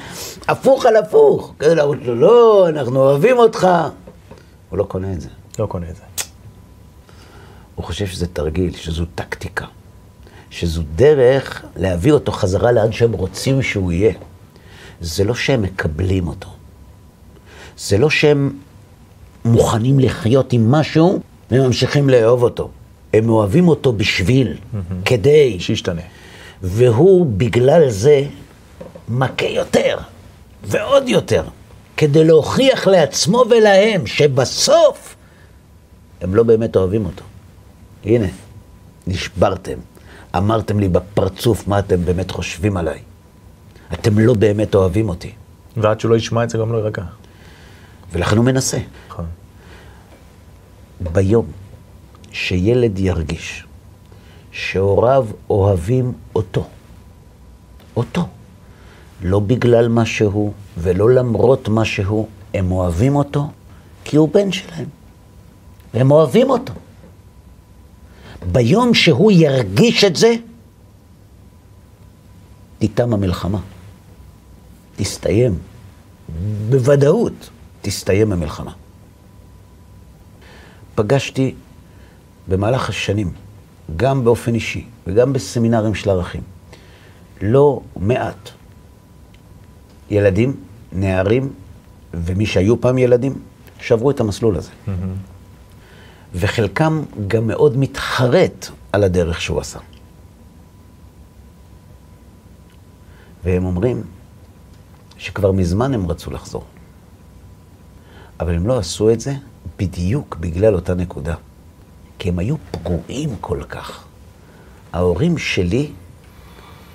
[SPEAKER 1] הפוך על הפוך. כדי להראות לו, לא, אנחנו אוהבים אותך. הוא לא קונה את זה.
[SPEAKER 2] לא קונה את זה.
[SPEAKER 1] הוא חושב שזה תרגיל, שזו טקטיקה, שזו דרך להביא אותו חזרה לאן שהם רוצים שהוא יהיה. זה לא שהם מקבלים אותו. זה לא שהם מוכנים לחיות עם משהו וממשיכים לאהוב אותו. הם אוהבים אותו בשביל, כדי,
[SPEAKER 2] שישתנה.
[SPEAKER 1] והוא בגלל זה מכה יותר, ועוד יותר, כדי להוכיח לעצמו ולהם שבסוף הם לא באמת אוהבים אותו. הנה, נשברתם, אמרתם לי בפרצוף מה אתם באמת חושבים עליי. אתם לא באמת אוהבים אותי.
[SPEAKER 2] ועד שהוא לא ישמע את זה גם לא יירגע.
[SPEAKER 1] ולכן הוא מנסה.
[SPEAKER 2] נכון.
[SPEAKER 1] ביום שילד ירגיש שהוריו אוהבים אותו, אותו, לא בגלל מה שהוא ולא למרות מה שהוא, הם אוהבים אותו כי הוא בן שלהם. הם אוהבים אותו. ביום שהוא ירגיש את זה, תיתם המלחמה. תסתיים. בוודאות תסתיים המלחמה. פגשתי במהלך השנים, גם באופן אישי וגם בסמינרים של ערכים, לא מעט ילדים, נערים ומי שהיו פעם ילדים, שעברו את המסלול הזה. וחלקם גם מאוד מתחרט על הדרך שהוא עשה. והם אומרים שכבר מזמן הם רצו לחזור. אבל הם לא עשו את זה בדיוק בגלל אותה נקודה. כי הם היו פגועים כל כך. ההורים שלי,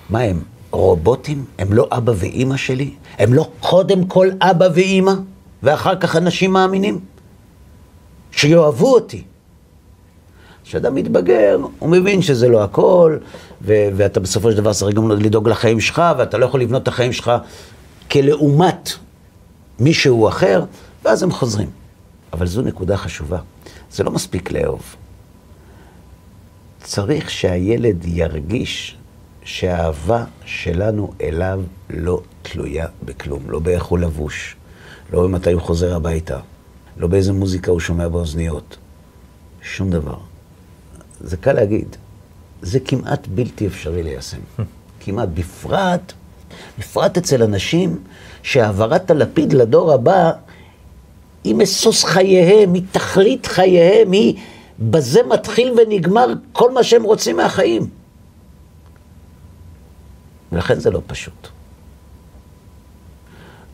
[SPEAKER 1] מה הם? רובוטים? הם לא אבא ואימא שלי? הם לא קודם כל אבא ואימא, ואחר כך אנשים מאמינים? שיאהבו אותי. כשאדם מתבגר, הוא מבין שזה לא הכל, ו- ואתה בסופו של דבר צריך גם לדאוג לחיים שלך, ואתה לא יכול לבנות את החיים שלך כלעומת מישהו אחר, ואז הם חוזרים. אבל זו נקודה חשובה. זה לא מספיק לאהוב. צריך שהילד ירגיש שהאהבה שלנו אליו לא תלויה בכלום, לא באיך הוא לבוש, לא במתי הוא חוזר הביתה, לא באיזה מוזיקה הוא שומע באוזניות. שום דבר. זה קל להגיד, זה כמעט בלתי אפשרי ליישם. כמעט, בפרט, בפרט אצל אנשים שהעברת הלפיד לדור הבא היא משוש חייהם, היא תכלית חייהם, היא בזה מתחיל ונגמר כל מה שהם רוצים מהחיים. ולכן זה לא פשוט.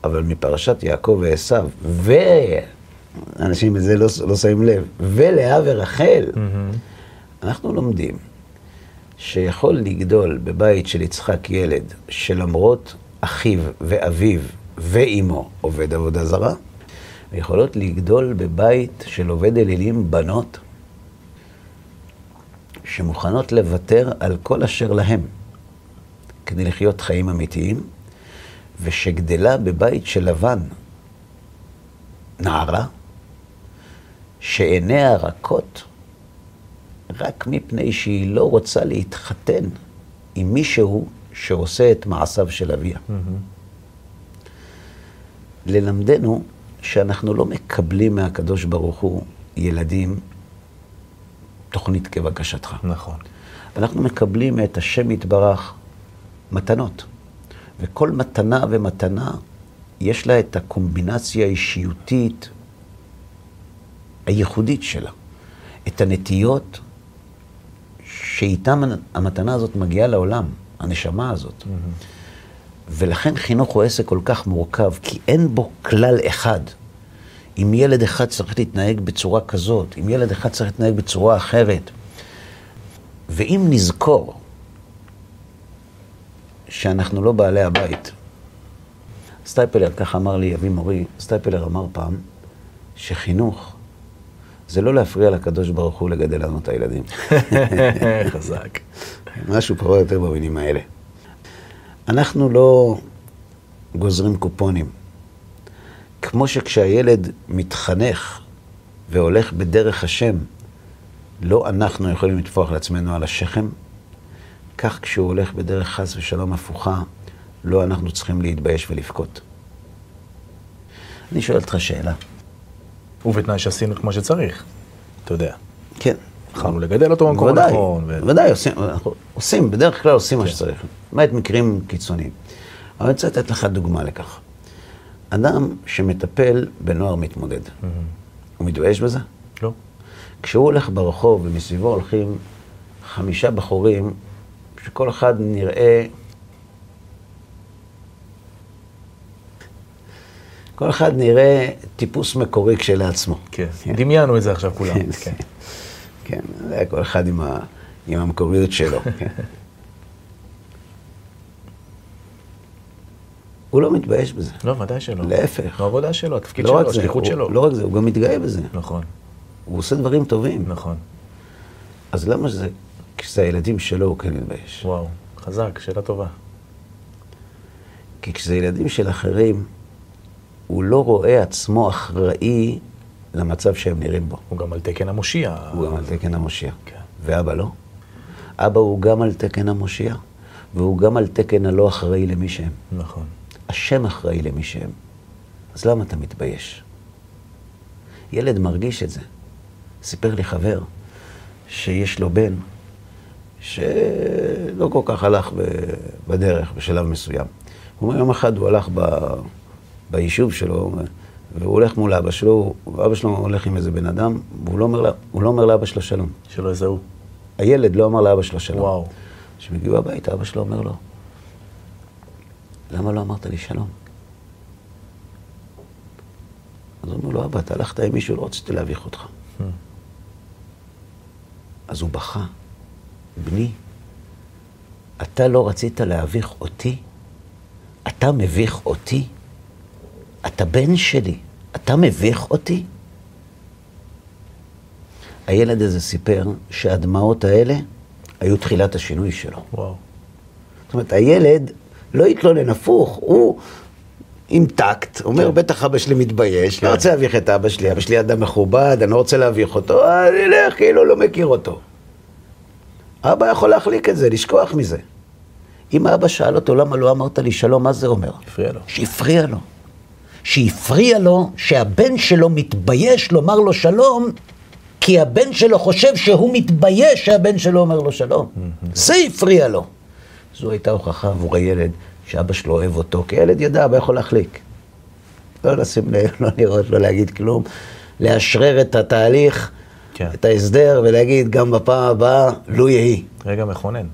[SPEAKER 1] אבל מפרשת יעקב ועשו, ואנשים בזה לא, לא שמים לב, ולאה ורחל, mm-hmm. אנחנו לומדים שיכול לגדול בבית של יצחק ילד, שלמרות אחיו ואביו ואימו עובד עבודה זרה, ויכולות לגדול בבית של עובד אלילים בנות, שמוכנות לוותר על כל אשר להם כדי לחיות חיים אמיתיים, ושגדלה בבית של לבן נערה, שעיניה רכות רק מפני שהיא לא רוצה להתחתן עם מישהו שעושה את מעשיו של אביה. Mm-hmm. ללמדנו שאנחנו לא מקבלים מהקדוש ברוך הוא ילדים תוכנית כבקשתך.
[SPEAKER 2] נכון.
[SPEAKER 1] אנחנו מקבלים את השם יתברך מתנות. וכל מתנה ומתנה, יש לה את הקומבינציה האישיותית הייחודית שלה, את הנטיות שאיתה המתנה הזאת מגיעה לעולם, הנשמה הזאת. ולכן חינוך הוא עסק כל כך מורכב, כי אין בו כלל אחד. אם ילד אחד צריך להתנהג בצורה כזאת, אם ילד אחד צריך להתנהג בצורה אחרת. ואם נזכור שאנחנו לא בעלי הבית, סטייפלר, ככה אמר לי אבי מורי, סטייפלר אמר פעם, שחינוך זה לא להפריע לקדוש ברוך הוא לגדל לנו את הילדים.
[SPEAKER 2] חזק.
[SPEAKER 1] משהו פחות או יותר במינים האלה. אנחנו לא גוזרים קופונים. כמו שכשהילד מתחנך והולך בדרך השם, לא אנחנו יכולים לטפוח לעצמנו על השכם, כך כשהוא הולך בדרך חס ושלום הפוכה, לא אנחנו צריכים להתבייש ולבכות. אני שואל אותך שאלה.
[SPEAKER 2] ובתנאי שעשינו כמו שצריך, אתה יודע.
[SPEAKER 1] כן.
[SPEAKER 2] יכולנו לגדל אותו במקום הנכון. ו-
[SPEAKER 1] ודאי, עושים, בדרך כלל עושים מה שצריך, למעט מקרים קיצוניים. אבל אני רוצה לתת לך דוגמה לכך. אדם שמטפל בנוער מתמודד, הוא מתבייש בזה?
[SPEAKER 2] לא.
[SPEAKER 1] כשהוא הולך ברחוב ומסביבו הולכים חמישה בחורים, שכל אחד נראה... כל אחד נראה טיפוס מקורי כשלעצמו.
[SPEAKER 2] כן. דמיינו את זה עכשיו כולם.
[SPEAKER 1] כן, זה היה כל אחד עם, ה, עם המקוריות שלו. כן. הוא לא מתבייש בזה.
[SPEAKER 2] לא, ודאי שלא.
[SPEAKER 1] להפך.
[SPEAKER 2] זו העבודה שלו, התפקיד
[SPEAKER 1] לא
[SPEAKER 2] שלו, השליחות שלו.
[SPEAKER 1] לא רק זה, הוא גם מתגאה בזה.
[SPEAKER 2] נכון,
[SPEAKER 1] הוא עושה דברים טובים.
[SPEAKER 2] נכון.
[SPEAKER 1] אז למה שזה, כשזה הילדים שלו, הוא כן מתבייש?
[SPEAKER 2] וואו, חזק, שאלה טובה.
[SPEAKER 1] כי כשזה ילדים של אחרים, הוא לא רואה עצמו אחראי למצב שהם נראים בו.
[SPEAKER 2] הוא גם על תקן המושיע.
[SPEAKER 1] הוא גם על תקן המושיע.
[SPEAKER 2] כן.
[SPEAKER 1] ואבא לא. אבא הוא גם על תקן המושיע, והוא גם על תקן הלא אחראי למי שהם.
[SPEAKER 2] נכון.
[SPEAKER 1] השם אחראי למי שהם. אז למה אתה מתבייש? ילד מרגיש את זה. סיפר לי חבר שיש לו בן שלא כל כך הלך בדרך בשלב מסוים. הוא אומר, יום אחד הוא הלך ב... ביישוב שלו, והוא הולך מול אבא שלו, ואבא שלו הולך עם איזה בן אדם, והוא לא אומר, לא אומר לאבא שלו שלום.
[SPEAKER 2] שלא יזהו.
[SPEAKER 1] הילד לא אמר לאבא שלו שלום.
[SPEAKER 2] וואו.
[SPEAKER 1] כשהם הגיעו הביתה, אבא שלו אומר לו, למה לא אמרת לי שלום? אז הוא אומר לו, אבא, אתה הלכת עם מישהו, לא רציתי להביך אותך. אז הוא בכה, בני, אתה לא רצית להביך אותי? אתה מביך אותי? אתה בן שלי, אתה מביך אותי? הילד הזה סיפר שהדמעות האלה היו תחילת השינוי שלו.
[SPEAKER 2] וואו.
[SPEAKER 1] זאת אומרת, הילד לא התלונן, הפוך, הוא עם טקט, אומר, בטח אבא שלי מתבייש, לא רוצה להביך את אבא שלי, אבא שלי אדם מכובד, אני לא רוצה להביך אותו, אני אלך כאילו לא מכיר אותו. אבא יכול להחליק את זה, לשכוח מזה. אם האבא שאל אותו, למה לא אמרת לי שלום, מה זה אומר?
[SPEAKER 2] הפריע לו.
[SPEAKER 1] שהפריע לו. שהפריע לו שהבן שלו מתבייש לומר לו שלום, כי הבן שלו חושב שהוא מתבייש שהבן שלו אומר לו שלום. זה הפריע לו. זו הייתה הוכחה עבור הילד שאבא שלו אוהב אותו, כי הילד ידע, אבא יכול להחליק. לא לשים לב, לא לראות, לא להגיד כלום. לאשרר את התהליך,
[SPEAKER 2] כן.
[SPEAKER 1] את ההסדר, ולהגיד גם בפעם הבאה, לו יהי.
[SPEAKER 2] רגע מכונן.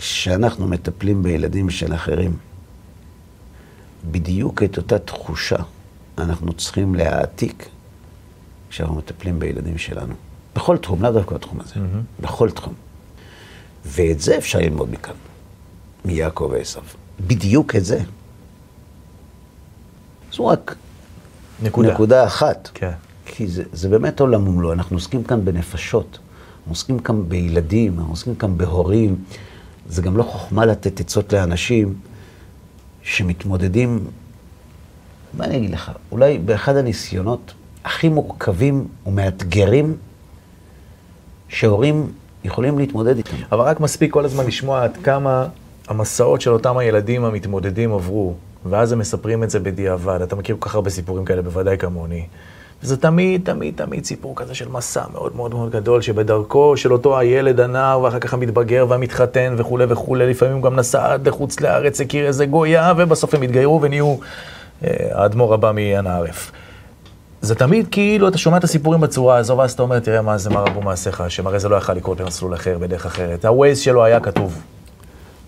[SPEAKER 1] כשאנחנו מטפלים בילדים של אחרים, בדיוק את אותה תחושה אנחנו צריכים להעתיק כשאנחנו מטפלים בילדים שלנו. בכל תחום, לאו דווקא בתחום הזה, בכל תחום. ואת זה אפשר ללמוד מכאן, מיעקב ועשו. בדיוק את זה. זו רק
[SPEAKER 2] נקודה.
[SPEAKER 1] נקודה אחת.
[SPEAKER 2] כן.
[SPEAKER 1] כי זה, זה באמת עולם ומלואו, אנחנו עוסקים כאן בנפשות, אנחנו עוסקים כאן בילדים, אנחנו עוסקים כאן בהורים. זה גם לא חוכמה לתת עצות לאנשים שמתמודדים, מה אני אגיד לך, אולי באחד הניסיונות הכי מורכבים ומאתגרים שהורים יכולים להתמודד איתם.
[SPEAKER 2] אבל רק מספיק כל הזמן לשמוע עד כמה המסעות של אותם הילדים המתמודדים עברו, ואז הם מספרים את זה בדיעבד. אתה מכיר כל כך הרבה סיפורים כאלה, בוודאי כמוני. וזה תמיד, תמיד, תמיד סיפור כזה של מסע מאוד מאוד מאוד גדול, שבדרכו של אותו הילד, הנער, ואחר כך המתבגר והמתחתן וכולי וכולי, לפעמים הוא גם נסע עד לחוץ לארץ, הכיר איזה גויה, ובסוף הם התגיירו ונהיו האדמו"ר הבא מעין הערף. זה תמיד כאילו אתה שומע את הסיפורים בצורה הזו, ואז אתה אומר, תראה מה זה מה רבו מעשיך, הרי זה לא יכול לקרות במסלול אחר, בדרך אחרת. ה-Waze שלו היה כתוב.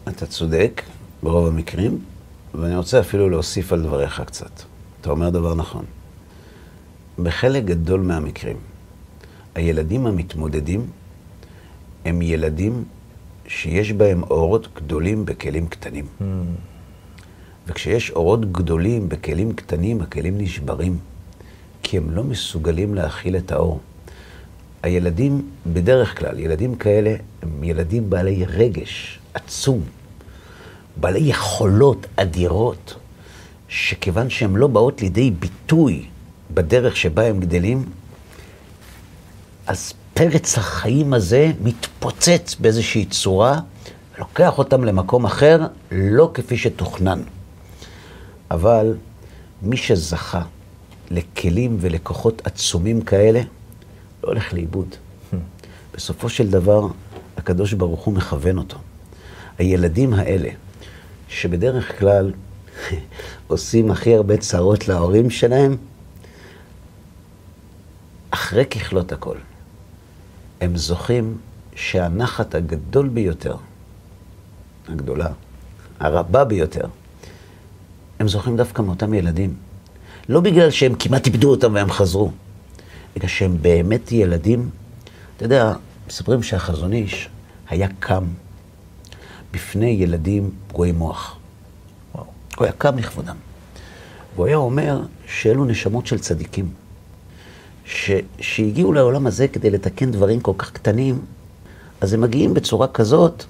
[SPEAKER 1] אתה צודק ברוב המקרים, ואני רוצה אפילו להוסיף על דבריך קצת. אתה אומר דבר נכון. בחלק גדול מהמקרים, הילדים המתמודדים הם ילדים שיש בהם אורות גדולים בכלים קטנים. Mm. וכשיש אורות גדולים בכלים קטנים, הכלים נשברים, כי הם לא מסוגלים להכיל את האור. הילדים, בדרך כלל, ילדים כאלה הם ילדים בעלי רגש עצום, בעלי יכולות אדירות, שכיוון שהן לא באות לידי ביטוי בדרך שבה הם גדלים, אז פרץ החיים הזה מתפוצץ באיזושהי צורה, לוקח אותם למקום אחר, לא כפי שתוכנן. אבל מי שזכה לכלים ולכוחות עצומים כאלה, לא הולך לאיבוד. בסופו של דבר, הקדוש ברוך הוא מכוון אותו. הילדים האלה, שבדרך כלל עושים הכי הרבה צרות להורים שלהם, אחרי ככלות הכל, הם זוכים שהנחת הגדול ביותר, הגדולה, הרבה ביותר, הם זוכים דווקא מאותם ילדים. לא בגלל שהם כמעט איבדו אותם והם חזרו, בגלל שהם באמת ילדים. אתה יודע, מספרים שהחזון איש היה קם בפני ילדים פגועי מוח. וואו. הוא היה קם לכבודם. והוא היה אומר שאלו נשמות של צדיקים, ש, שהגיעו לעולם הזה כדי לתקן דברים כל כך קטנים, אז הם מגיעים בצורה כזאת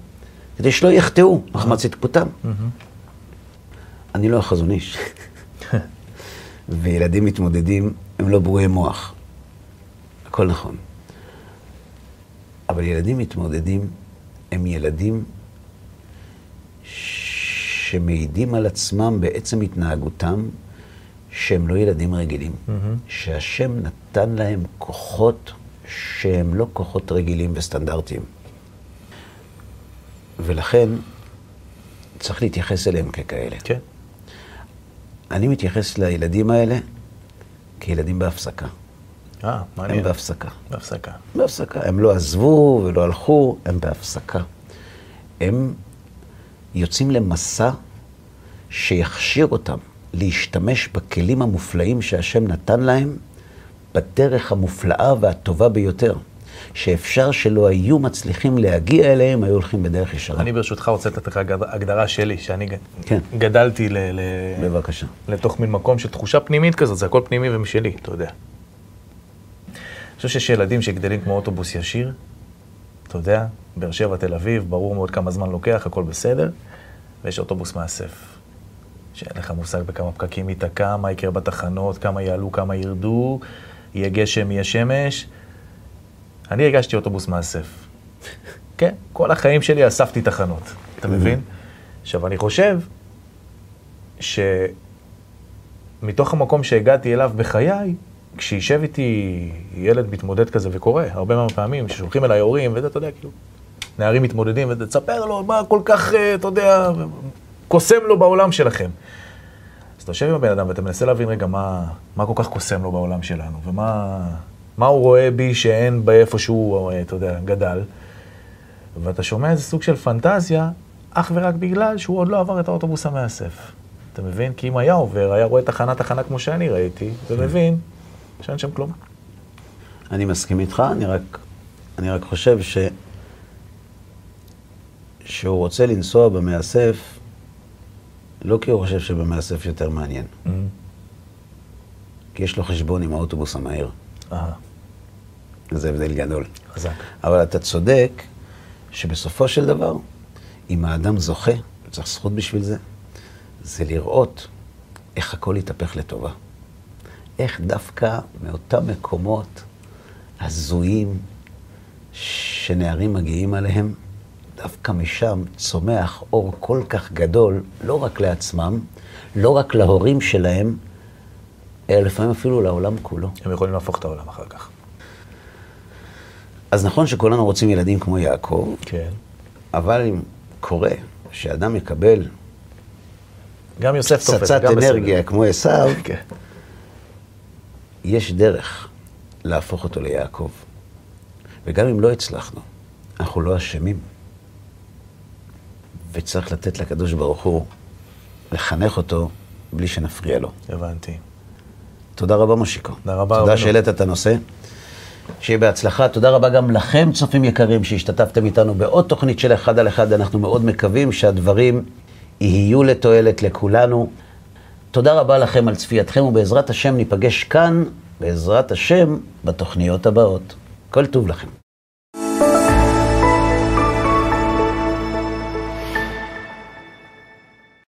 [SPEAKER 1] כדי שלא יחטאו, מחמד צדקותם. אני לא החזון איש. וילדים מתמודדים, הם לא ברואי מוח. הכל נכון. אבל ילדים מתמודדים הם ילדים שמעידים על עצמם בעצם התנהגותם שהם לא ילדים רגילים. Mm-hmm. שהשם נתן להם כוחות שהם לא כוחות רגילים וסטנדרטיים. ולכן צריך להתייחס אליהם ככאלה.
[SPEAKER 2] כן.
[SPEAKER 1] אני מתייחס לילדים האלה כילדים בהפסקה.
[SPEAKER 2] אה, מעניין.
[SPEAKER 1] הם בהפסקה.
[SPEAKER 2] בהפסקה.
[SPEAKER 1] בהפסקה. הם לא עזבו ולא הלכו, הם בהפסקה. הם יוצאים למסע שיכשיר אותם להשתמש בכלים המופלאים שהשם נתן להם בדרך המופלאה והטובה ביותר. שאפשר שלא היו מצליחים להגיע אליהם, היו הולכים בדרך ישרה.
[SPEAKER 2] אני ברשותך רוצה לתת לך הגדרה שלי, שאני
[SPEAKER 1] כן.
[SPEAKER 2] גדלתי ל... ל...
[SPEAKER 1] בבקשה.
[SPEAKER 2] לתוך מין מקום של תחושה פנימית כזאת, זה הכל פנימי ומשלי, אתה יודע. אני חושב שיש ילדים שגדלים כמו אוטובוס ישיר, אתה יודע, באר שבע, תל אביב, ברור מאוד כמה זמן לוקח, הכל בסדר, ויש אוטובוס מאסף. שאין לך מושג בכמה פקקים ייתקע, מה יקרה בתחנות, כמה יעלו, כמה ירדו, יהיה גשם, יהיה שמש. אני הגשתי אוטובוס מאסף. כן, כל החיים שלי אספתי תחנות, אתה מבין? עכשיו, אני חושב שמתוך המקום שהגעתי אליו בחיי, כשישב איתי ילד מתמודד כזה וקורה, הרבה מאוד פעמים, ששולחים אליי הורים, וזה, אתה יודע, כאילו, נערים מתמודדים, ותספר לו מה כל כך, אה, אתה יודע, קוסם לו בעולם שלכם. אז אתה יושב עם הבן אדם ואתה מנסה להבין רגע מה, מה כל כך קוסם לו בעולם שלנו, ומה... מה הוא רואה בי שאין באיפה שהוא, אה, אתה יודע, גדל. ואתה שומע איזה סוג של פנטזיה, אך ורק בגלל שהוא עוד לא עבר את האוטובוס המאסף. אתה מבין? כי אם היה עובר, היה רואה תחנה-תחנה כמו שאני ראיתי, ומבין שאין שם כלום.
[SPEAKER 1] אני מסכים איתך, אני רק, אני רק חושב ש... שהוא רוצה לנסוע במאסף, לא כי הוא חושב שבמאסף יותר מעניין. Mm-hmm. כי יש לו חשבון עם האוטובוס המהיר. זה הבדל גדול.
[SPEAKER 2] חזק.
[SPEAKER 1] אבל אתה צודק שבסופו של דבר, אם האדם זוכה, וצריך זכות בשביל זה, זה לראות איך הכל יתהפך לטובה. איך דווקא מאותם מקומות הזויים שנערים מגיעים עליהם, דווקא משם צומח אור כל כך גדול, לא רק לעצמם, לא רק להורים שלהם, אלא לפעמים אפילו לעולם כולו.
[SPEAKER 2] הם יכולים להפוך את העולם אחר כך.
[SPEAKER 1] אז נכון שכולנו רוצים ילדים כמו יעקב,
[SPEAKER 2] כן.
[SPEAKER 1] אבל אם קורה שאדם יקבל
[SPEAKER 2] גם יוסף תופס,
[SPEAKER 1] פצצת
[SPEAKER 2] גם בסדר.
[SPEAKER 1] אנרגיה כמו עשיו,
[SPEAKER 2] כן.
[SPEAKER 1] יש דרך להפוך אותו ליעקב. וגם אם לא הצלחנו, אנחנו לא אשמים. וצריך לתת לקדוש ברוך הוא לחנך אותו בלי שנפריע לו.
[SPEAKER 2] הבנתי.
[SPEAKER 1] תודה רבה, מושיקו.
[SPEAKER 2] תודה רבה,
[SPEAKER 1] תודה. שהעלית את הנושא. שיהיה בהצלחה. תודה רבה גם לכם, צופים יקרים, שהשתתפתם איתנו בעוד תוכנית של אחד על אחד. אנחנו מאוד מקווים שהדברים יהיו לתועלת לכולנו. תודה רבה לכם על צפייתכם, ובעזרת השם ניפגש כאן, בעזרת השם, בתוכניות הבאות. כל טוב לכם.